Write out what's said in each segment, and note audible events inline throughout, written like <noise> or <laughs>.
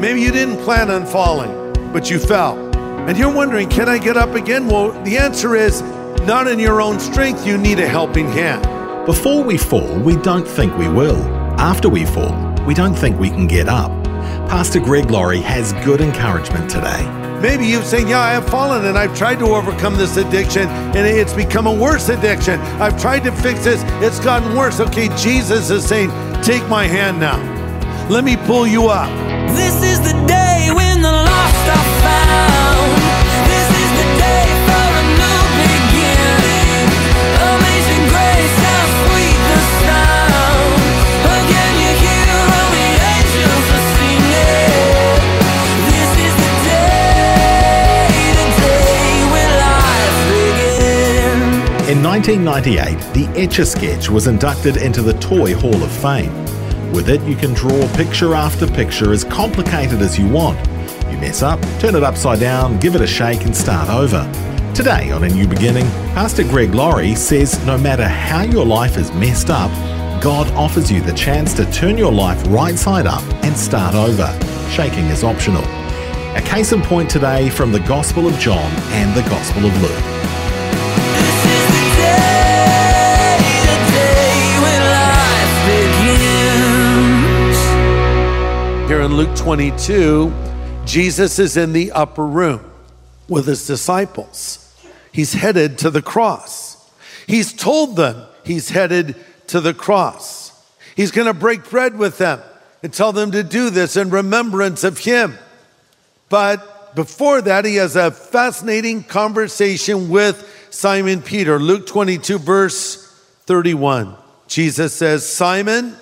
Maybe you didn't plan on falling, but you fell. And you're wondering, can I get up again? Well, the answer is not in your own strength. You need a helping hand. Before we fall, we don't think we will. After we fall, we don't think we can get up. Pastor Greg Laurie has good encouragement today. Maybe you've said, Yeah, I have fallen and I've tried to overcome this addiction and it's become a worse addiction. I've tried to fix this, it's gotten worse. Okay, Jesus is saying, Take my hand now. Let me pull you up. In 1998, the Etch a Sketch was inducted into the Toy Hall of Fame. With it, you can draw picture after picture as complicated as you want. You mess up, turn it upside down, give it a shake, and start over. Today on A New Beginning, Pastor Greg Laurie says no matter how your life is messed up, God offers you the chance to turn your life right side up and start over. Shaking is optional. A case in point today from the Gospel of John and the Gospel of Luke. In Luke 22, Jesus is in the upper room with his disciples. He's headed to the cross. He's told them he's headed to the cross. He's going to break bread with them and tell them to do this in remembrance of him. But before that, he has a fascinating conversation with Simon Peter. Luke 22, verse 31. Jesus says, Simon,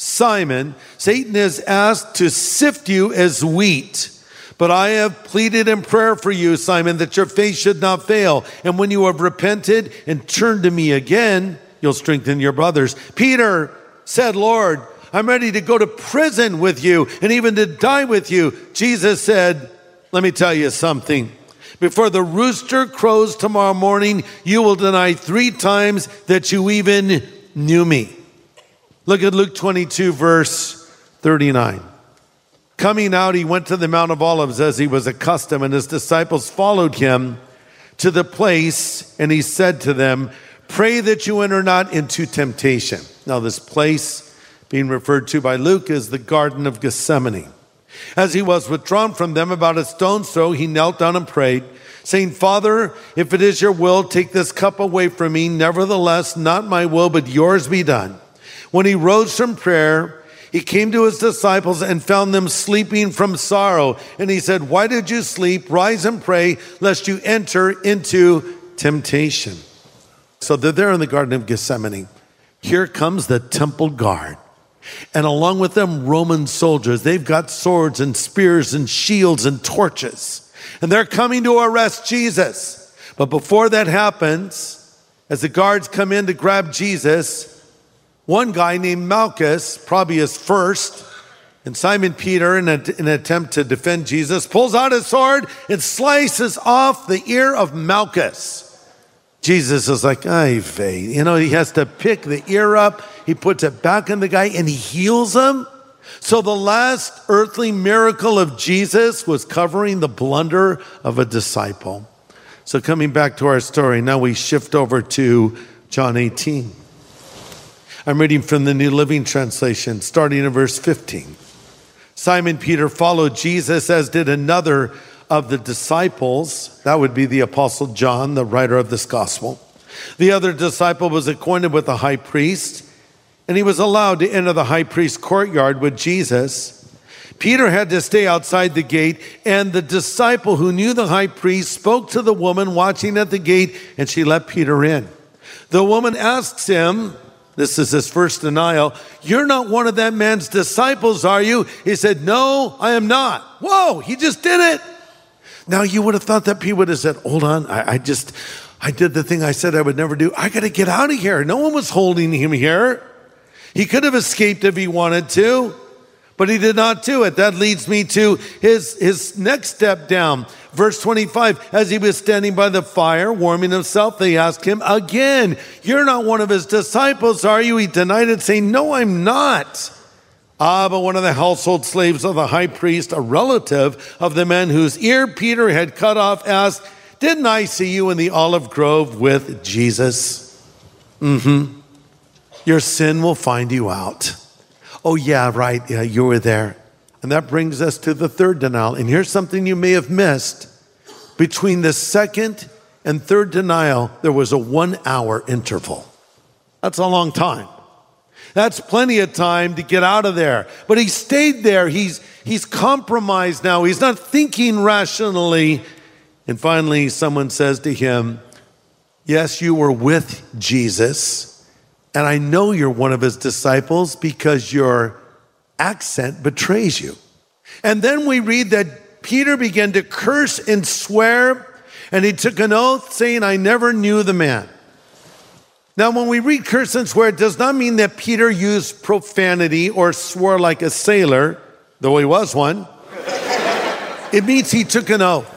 Simon, Satan has asked to sift you as wheat. But I have pleaded in prayer for you, Simon, that your faith should not fail. And when you have repented and turned to me again, you'll strengthen your brothers. Peter said, Lord, I'm ready to go to prison with you and even to die with you. Jesus said, Let me tell you something. Before the rooster crows tomorrow morning, you will deny three times that you even knew me. Look at Luke 22, verse 39. Coming out, he went to the Mount of Olives as he was accustomed, and his disciples followed him to the place, and he said to them, Pray that you enter not into temptation. Now, this place being referred to by Luke is the Garden of Gethsemane. As he was withdrawn from them about a stone's throw, he knelt down and prayed, saying, Father, if it is your will, take this cup away from me. Nevertheless, not my will, but yours be done. When he rose from prayer, he came to his disciples and found them sleeping from sorrow. And he said, Why did you sleep? Rise and pray, lest you enter into temptation. So they're there in the Garden of Gethsemane. Here comes the temple guard. And along with them, Roman soldiers. They've got swords and spears and shields and torches. And they're coming to arrest Jesus. But before that happens, as the guards come in to grab Jesus, one guy named Malchus, probably his first, and Simon Peter, in, a, in an attempt to defend Jesus, pulls out his sword and slices off the ear of Malchus. Jesus is like, ay vey. You know, he has to pick the ear up, he puts it back in the guy, and he heals him. So the last earthly miracle of Jesus was covering the blunder of a disciple. So coming back to our story, now we shift over to John 18. I'm reading from the New Living Translation, starting in verse 15. Simon Peter followed Jesus, as did another of the disciples. That would be the Apostle John, the writer of this gospel. The other disciple was acquainted with the high priest, and he was allowed to enter the high priest's courtyard with Jesus. Peter had to stay outside the gate, and the disciple who knew the high priest spoke to the woman watching at the gate, and she let Peter in. The woman asks him, This is his first denial. You're not one of that man's disciples, are you? He said, No, I am not. Whoa, he just did it. Now you would have thought that Peter would have said, Hold on, I, I just, I did the thing I said I would never do. I got to get out of here. No one was holding him here. He could have escaped if he wanted to, but he did not do it. That leads me to his, his next step down. Verse 25, as he was standing by the fire, warming himself, they asked him again, You're not one of his disciples, are you? He denied it, saying, No, I'm not. Ah, but one of the household slaves of the high priest, a relative of the man whose ear Peter had cut off, asked, Didn't I see you in the olive grove with Jesus? Mm hmm. Your sin will find you out. Oh, yeah, right. Yeah, you were there. And that brings us to the third denial. And here's something you may have missed. Between the second and third denial, there was a one hour interval. That's a long time. That's plenty of time to get out of there. But he stayed there. He's, he's compromised now. He's not thinking rationally. And finally, someone says to him, Yes, you were with Jesus. And I know you're one of his disciples because your accent betrays you. And then we read that Peter began to curse and swear, and he took an oath saying, I never knew the man. Now, when we read curse and swear, it does not mean that Peter used profanity or swore like a sailor, though he was one. it means he took an oath.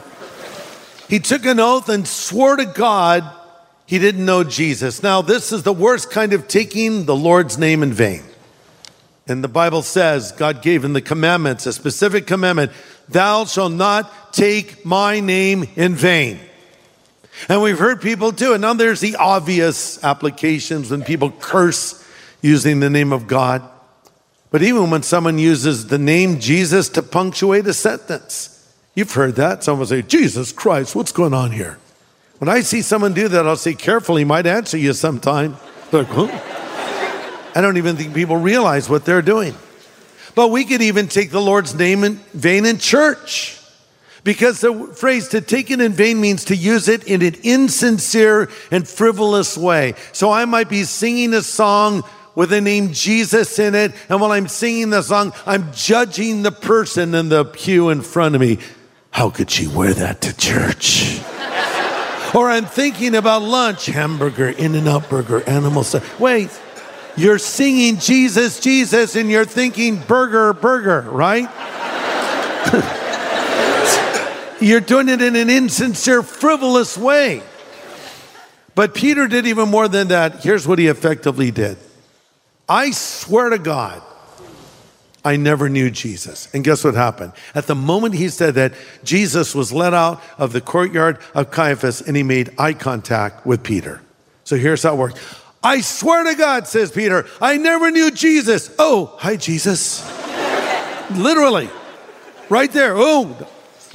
He took an oath and swore to God he didn't know Jesus. Now, this is the worst kind of taking the Lord's name in vain. And the Bible says God gave him the commandments, a specific commandment Thou shalt not take my name in vain. And we've heard people do it. Now, there's the obvious applications when people curse using the name of God. But even when someone uses the name Jesus to punctuate a sentence, you've heard that. Someone say, Jesus Christ, what's going on here? When I see someone do that, I'll say, careful, he might answer you sometime. Like, huh? I don't even think people realize what they're doing. But we could even take the Lord's name in vain in church. Because the phrase to take it in vain means to use it in an insincere and frivolous way. So I might be singing a song with the name Jesus in it, and while I'm singing the song, I'm judging the person in the pew in front of me. How could she wear that to church? Or I'm thinking about lunch, hamburger, in and out burger, animal stuff. Wait, you're singing Jesus, Jesus, and you're thinking burger, burger, right? <laughs> you're doing it in an insincere, frivolous way. But Peter did even more than that. Here's what he effectively did I swear to God, I never knew Jesus. And guess what happened? At the moment he said that, Jesus was let out of the courtyard of Caiaphas and he made eye contact with Peter. So here's how it works. I swear to God, says Peter, I never knew Jesus. Oh, hi, Jesus. Literally, right there. Oh,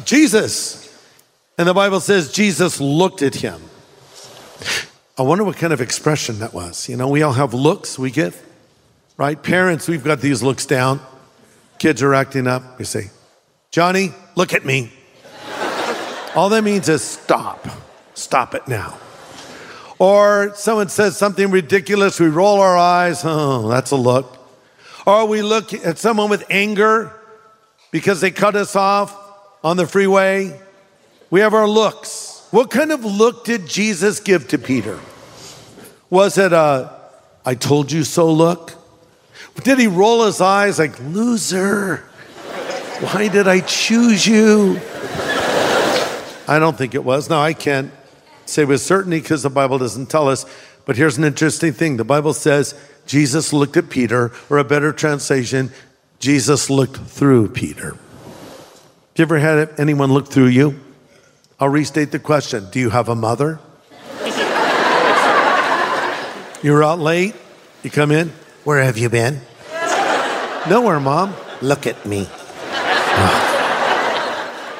Jesus. And the Bible says Jesus looked at him. I wonder what kind of expression that was. You know, we all have looks we give, right? Parents, we've got these looks down. Kids are acting up. You say, Johnny, look at me. all that means is stop. Stop it now. Or someone says something ridiculous, we roll our eyes, oh, that's a look. Or we look at someone with anger because they cut us off on the freeway. We have our looks. What kind of look did Jesus give to Peter? Was it a, I told you so look? Did he roll his eyes like, loser? Why did I choose you? I don't think it was. No, I can't say with certainty because the Bible doesn't tell us. But here's an interesting thing the Bible says Jesus looked at Peter, or a better translation, Jesus looked through Peter. Have you ever had anyone look through you? I'll restate the question Do you have a mother? <laughs> You're out late, you come in, where have you been? Nowhere, mom. Look at me.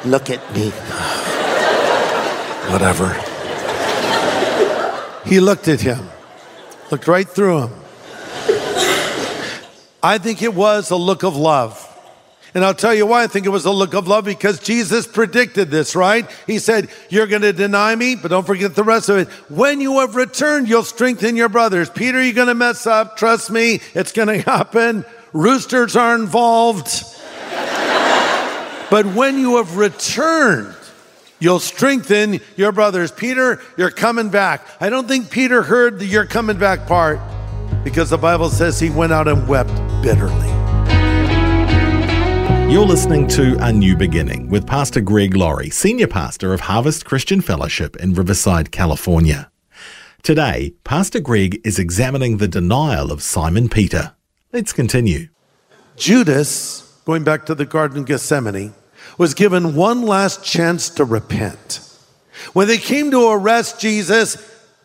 Look at me. Whatever. He looked at him, looked right through him. I think it was a look of love. And I'll tell you why I think it was a look of love because Jesus predicted this, right? He said, You're going to deny me, but don't forget the rest of it. When you have returned, you'll strengthen your brothers. Peter, you're going to mess up. Trust me, it's going <laughs> to happen. Roosters are involved. but when you have returned, You'll strengthen your brothers. Peter, you're coming back. I don't think Peter heard the you're coming back part because the Bible says he went out and wept bitterly. You're listening to A New Beginning with Pastor Greg Laurie, Senior Pastor of Harvest Christian Fellowship in Riverside, California. Today, Pastor Greg is examining the denial of Simon Peter. Let's continue. Judas, going back to the Garden of Gethsemane, was given one last chance to repent. When they came to arrest Jesus,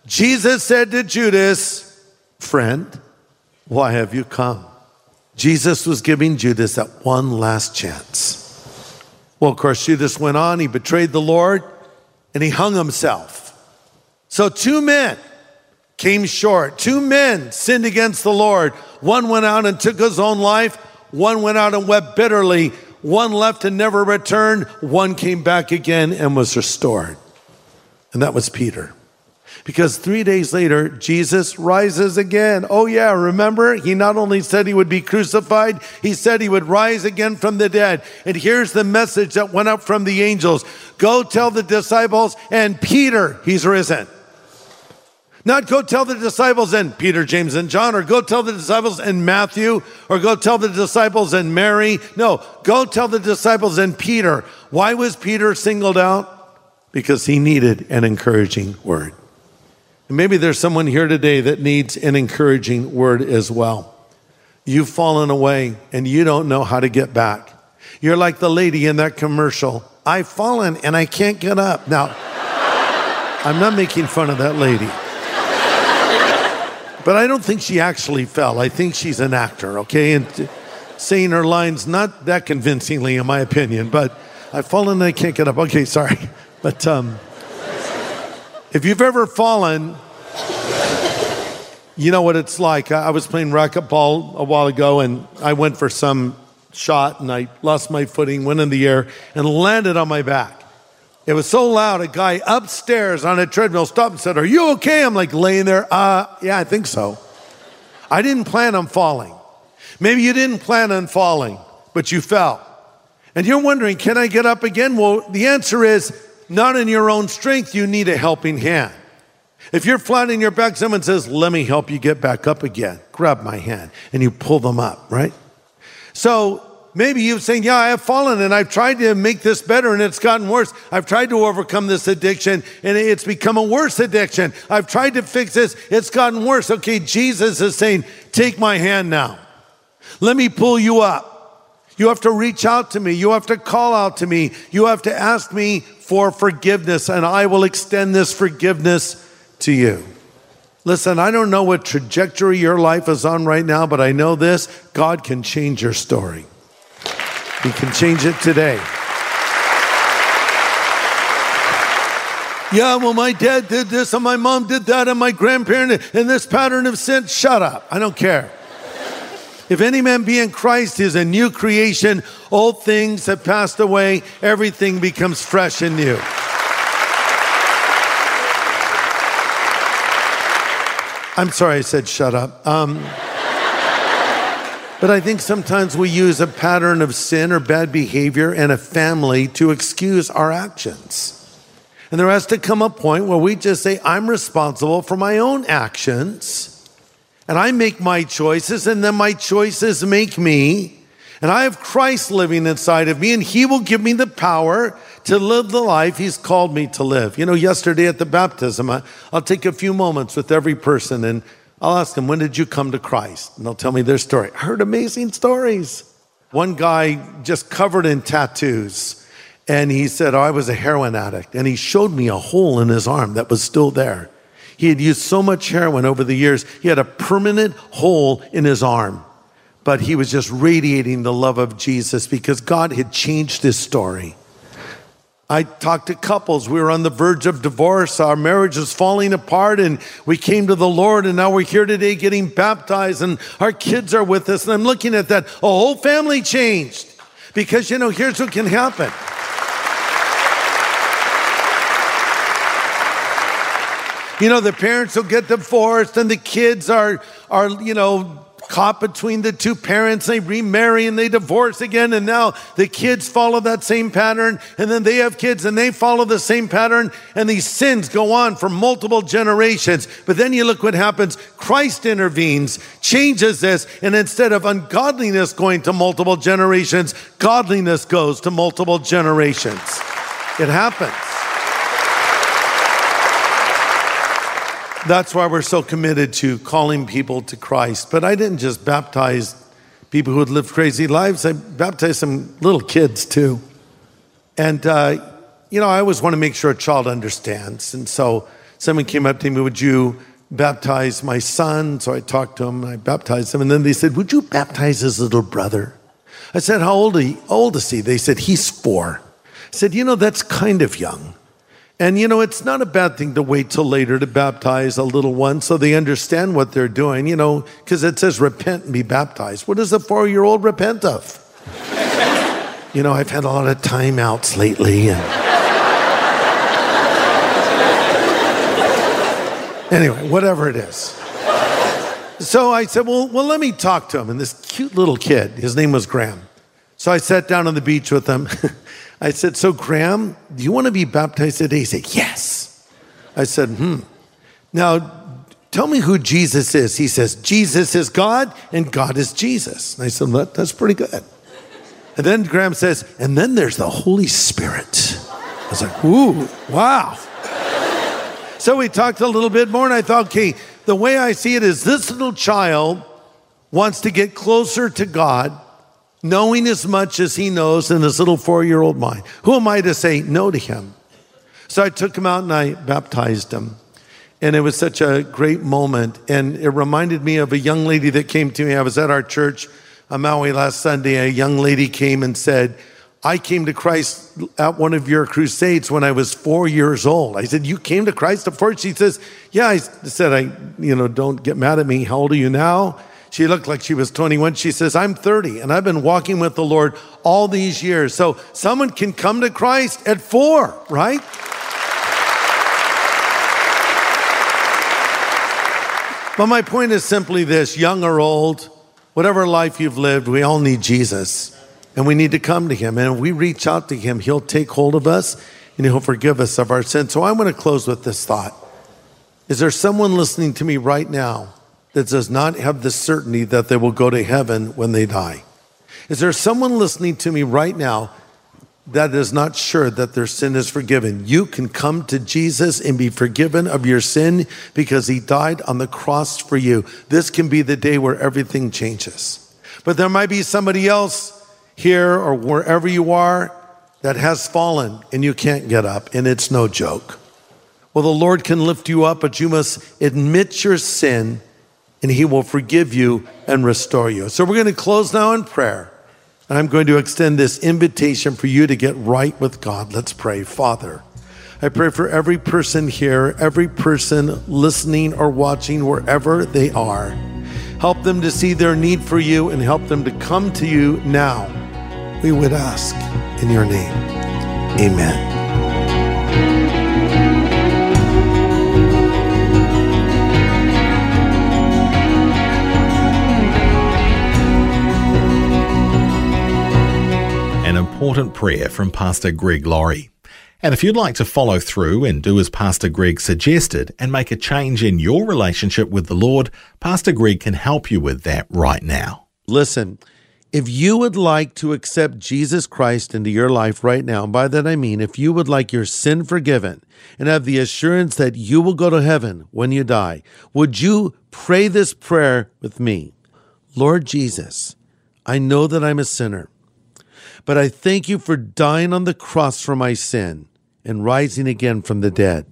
Jesus said to Judas, Friend, why have you come? Jesus was giving Judas that one last chance. Well, of course, Judas went on, he betrayed the Lord, and he hung himself. So, two men came short. Two men sinned against the Lord. One went out and took his own life, one went out and wept bitterly. One left and never returned. One came back again and was restored. And that was Peter. Because three days later, Jesus rises again. Oh, yeah, remember? He not only said he would be crucified, he said he would rise again from the dead. And here's the message that went up from the angels Go tell the disciples, and Peter, he's risen. Not go tell the disciples and Peter, James, and John, or go tell the disciples and Matthew, or go tell the disciples and Mary. No, go tell the disciples and Peter. Why was Peter singled out? Because he needed an encouraging word. And maybe there's someone here today that needs an encouraging word as well. You've fallen away and you don't know how to get back. You're like the lady in that commercial. I've fallen and I can't get up. Now, <laughs> I'm not making fun of that lady. But I don't think she actually fell. I think she's an actor, okay? And t- saying her lines not that convincingly, in my opinion, but I've fallen and I can't get up. Okay, sorry. <laughs> But um, if you've ever fallen, you know what it's like. I was playing racquetball a while ago and I went for some shot and I lost my footing, went in the air, and landed on my back. It was so loud, a guy upstairs on a treadmill stopped and said, Are you okay? I'm like laying there, uh, yeah, I think so. I didn't plan on falling. Maybe you didn't plan on falling, but you fell. And you're wondering, can I get up again? Well, the answer is not in your own strength. You need a helping hand. If you're flat on your back, someone says, Let me help you get back up again. Grab my hand, and you pull them up, right? So maybe you're saying, Yeah, I have fallen and I've tried to make this better and it's gotten worse. I've tried to overcome this addiction and it's become a worse addiction. I've tried to fix this, it's gotten worse. Okay, Jesus is saying, Take my hand now. Let me pull you up. You have to reach out to me. You have to call out to me. You have to ask me for forgiveness, and I will extend this forgiveness to you. Listen, I don't know what trajectory your life is on right now, but I know this God can change your story. He can change it today. Yeah, well, my dad did this, and my mom did that, and my grandparent, and this pattern of sin. Shut up. I don't care. If any man be in Christ, he is a new creation. Old things have passed away, everything becomes fresh and new. I'm sorry I said shut up. Um, but I think sometimes we use a pattern of sin or bad behavior in a family to excuse our actions. And there has to come a point where we just say, I'm responsible for my own actions. And I make my choices, and then my choices make me. And I have Christ living inside of me, and He will give me the power to live the life He's called me to live. You know, yesterday at the baptism, I, will take a few moments with every person and I'll ask them, When did you come to Christ? And they'll tell me their story. I heard amazing stories. One guy just covered in tattoos. And he said, oh, I was a heroin addict. And he showed me a hole in his arm that was still there. He had used so much heroin over the years, he had a permanent hole in his arm. But he was just radiating the love of Jesus because God had changed his story. I talked to couples. We were on the verge of divorce. Our marriage was falling apart, and we came to the Lord, and now we're here today getting baptized, and our kids are with us. And I'm looking at that. A whole family changed Because, you know, here's what can happen. You know, the parents will get divorced and the kids are, are, you know, caught between the two parents. They remarry and they divorce again. And now the kids follow that same pattern. And then they have kids and they follow the same pattern. And these sins go on for multiple generations. But then you look what happens. Christ intervenes, changes this. And instead of ungodliness going to multiple generations, godliness goes to multiple generations. It happens. That's why we're so committed to calling people to Christ. But I didn't just baptize people who had lived crazy lives, I baptized some little kids too. And, uh, you know, I always want to make sure a child understands. And so someone came up to me, Would you baptize my son? So I talked to him I baptized him. And then they said, Would you baptize his little brother? I said, How old, he, old is he? They said, He's four. I said, You know, that's kind of young. And you know, it's not a bad thing to wait till later to baptize a little one so they understand what they're doing, you know, because it says repent and be baptized. What does a four year old repent of? you know, I've had a lot of timeouts lately. And... anyway, whatever it is. So I said, well, well, let me talk to him. And this cute little kid, his name was Graham. So I sat down on the beach with him. <laughs> I said, So, Graham, do you want to be baptized today? He said, Yes. I said, Hmm. Now, tell me who Jesus is. He says, Jesus is God and God is Jesus. And I said, well, That's pretty good. And then Graham says, And then there's the Holy Spirit. I was like, Ooh, wow. So we talked a little bit more, and I thought, okay, the way I see it is this little child wants to get closer to God knowing as much as he knows in his little four year old mind. Who am I to say no to him? So I took him out and I baptized him. And it was such a great moment. And it reminded me of a young lady that came to me. I was at our church on Maui last Sunday. A young lady came and said, I came to Christ at one of your crusades when I was four years old. I said, You came to Christ at four? She says, Yeah. I said, I, you know, don't get mad at me. How old are you now? She looked like she was 21. She says, I'm 30 and I've been walking with the Lord all these years. So someone can come to Christ at four, right? But my point is simply this young or old, whatever life you've lived, we all need Jesus. And we need to come to him. And if we reach out to him, he'll take hold of us and he'll forgive us of our sins. So I want to close with this thought. Is there someone listening to me right now that does not have the certainty that they will go to heaven when they die? Is there someone listening to me right now that is not sure that their sin is forgiven? You can come to Jesus and be forgiven of your sin because he died on the cross for you. This can be the day where everything changes. But there might be somebody else here or wherever you are that has fallen and you can't get up, and it's no joke. Well, the Lord can lift you up, but you must admit your sin and He will forgive you and restore you. So we're going to close now in prayer. And I'm going to extend this invitation for you to get right with God. Let's pray. Father, I pray for every person here, every person listening or watching wherever they are. Help them to see their need for you and help them to come to you now. We would ask in your name. Amen. Important prayer from Pastor Greg Laurie. And if you'd like to follow through and do as Pastor Greg suggested and make a change in your relationship with the Lord, Pastor Greg can help you with that right now. Listen, if you would like to accept Jesus Christ into your life right now, and by that I mean if you would like your sin forgiven and have the assurance that you will go to heaven when you die, would you pray this prayer with me? Lord Jesus, I know that I'm a sinner, but I thank you for dying on the cross for my sin and rising again from the dead.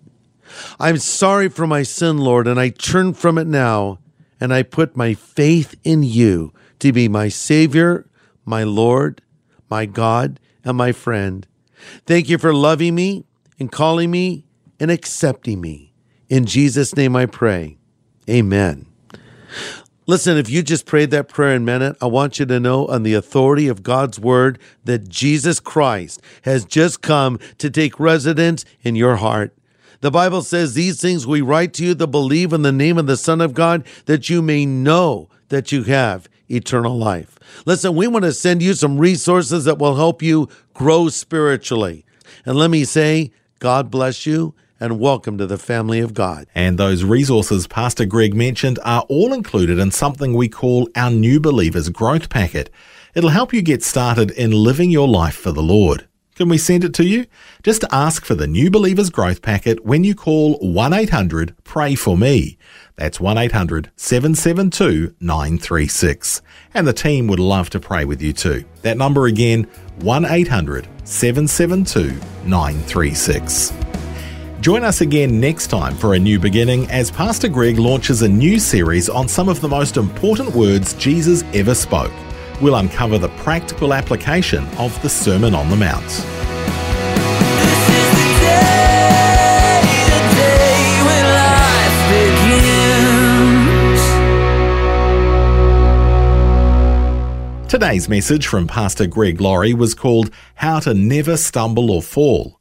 I'm sorry for my sin, Lord, and I turn from it now, and I put my faith in you to be my Savior, my Lord, my God, and my friend. Thank you for loving me and calling me and accepting me. In Jesus' name I pray. Amen. Listen, if you just prayed that prayer in minute, I want you to know on the authority of God's word that Jesus Christ has just come to take residence in your heart. The Bible says, These things we write to you that believe in the name of the Son of God, that you may know that you have eternal life. Listen, we want to send you some resources that will help you grow spiritually. And let me say, God bless you and welcome to the family of God. And those resources Pastor Greg mentioned are all included in something we call our New Believers Growth Packet. It'll help you get started in living your life for the Lord. Can we send it to you? Just ask for the New Believers Growth Packet when you call 1 800 Pray For Me. That's 1 800 772 936. And the team would love to pray with you too. That number again 1 800 772 936. Join us again next time for a new beginning as Pastor Greg launches a new series on some of the most important words Jesus ever spoke. We'll uncover the practical application of the Sermon on the Mount. This is the day, the day when life begins. Today's message from Pastor Greg Laurie was called How to Never Stumble or Fall.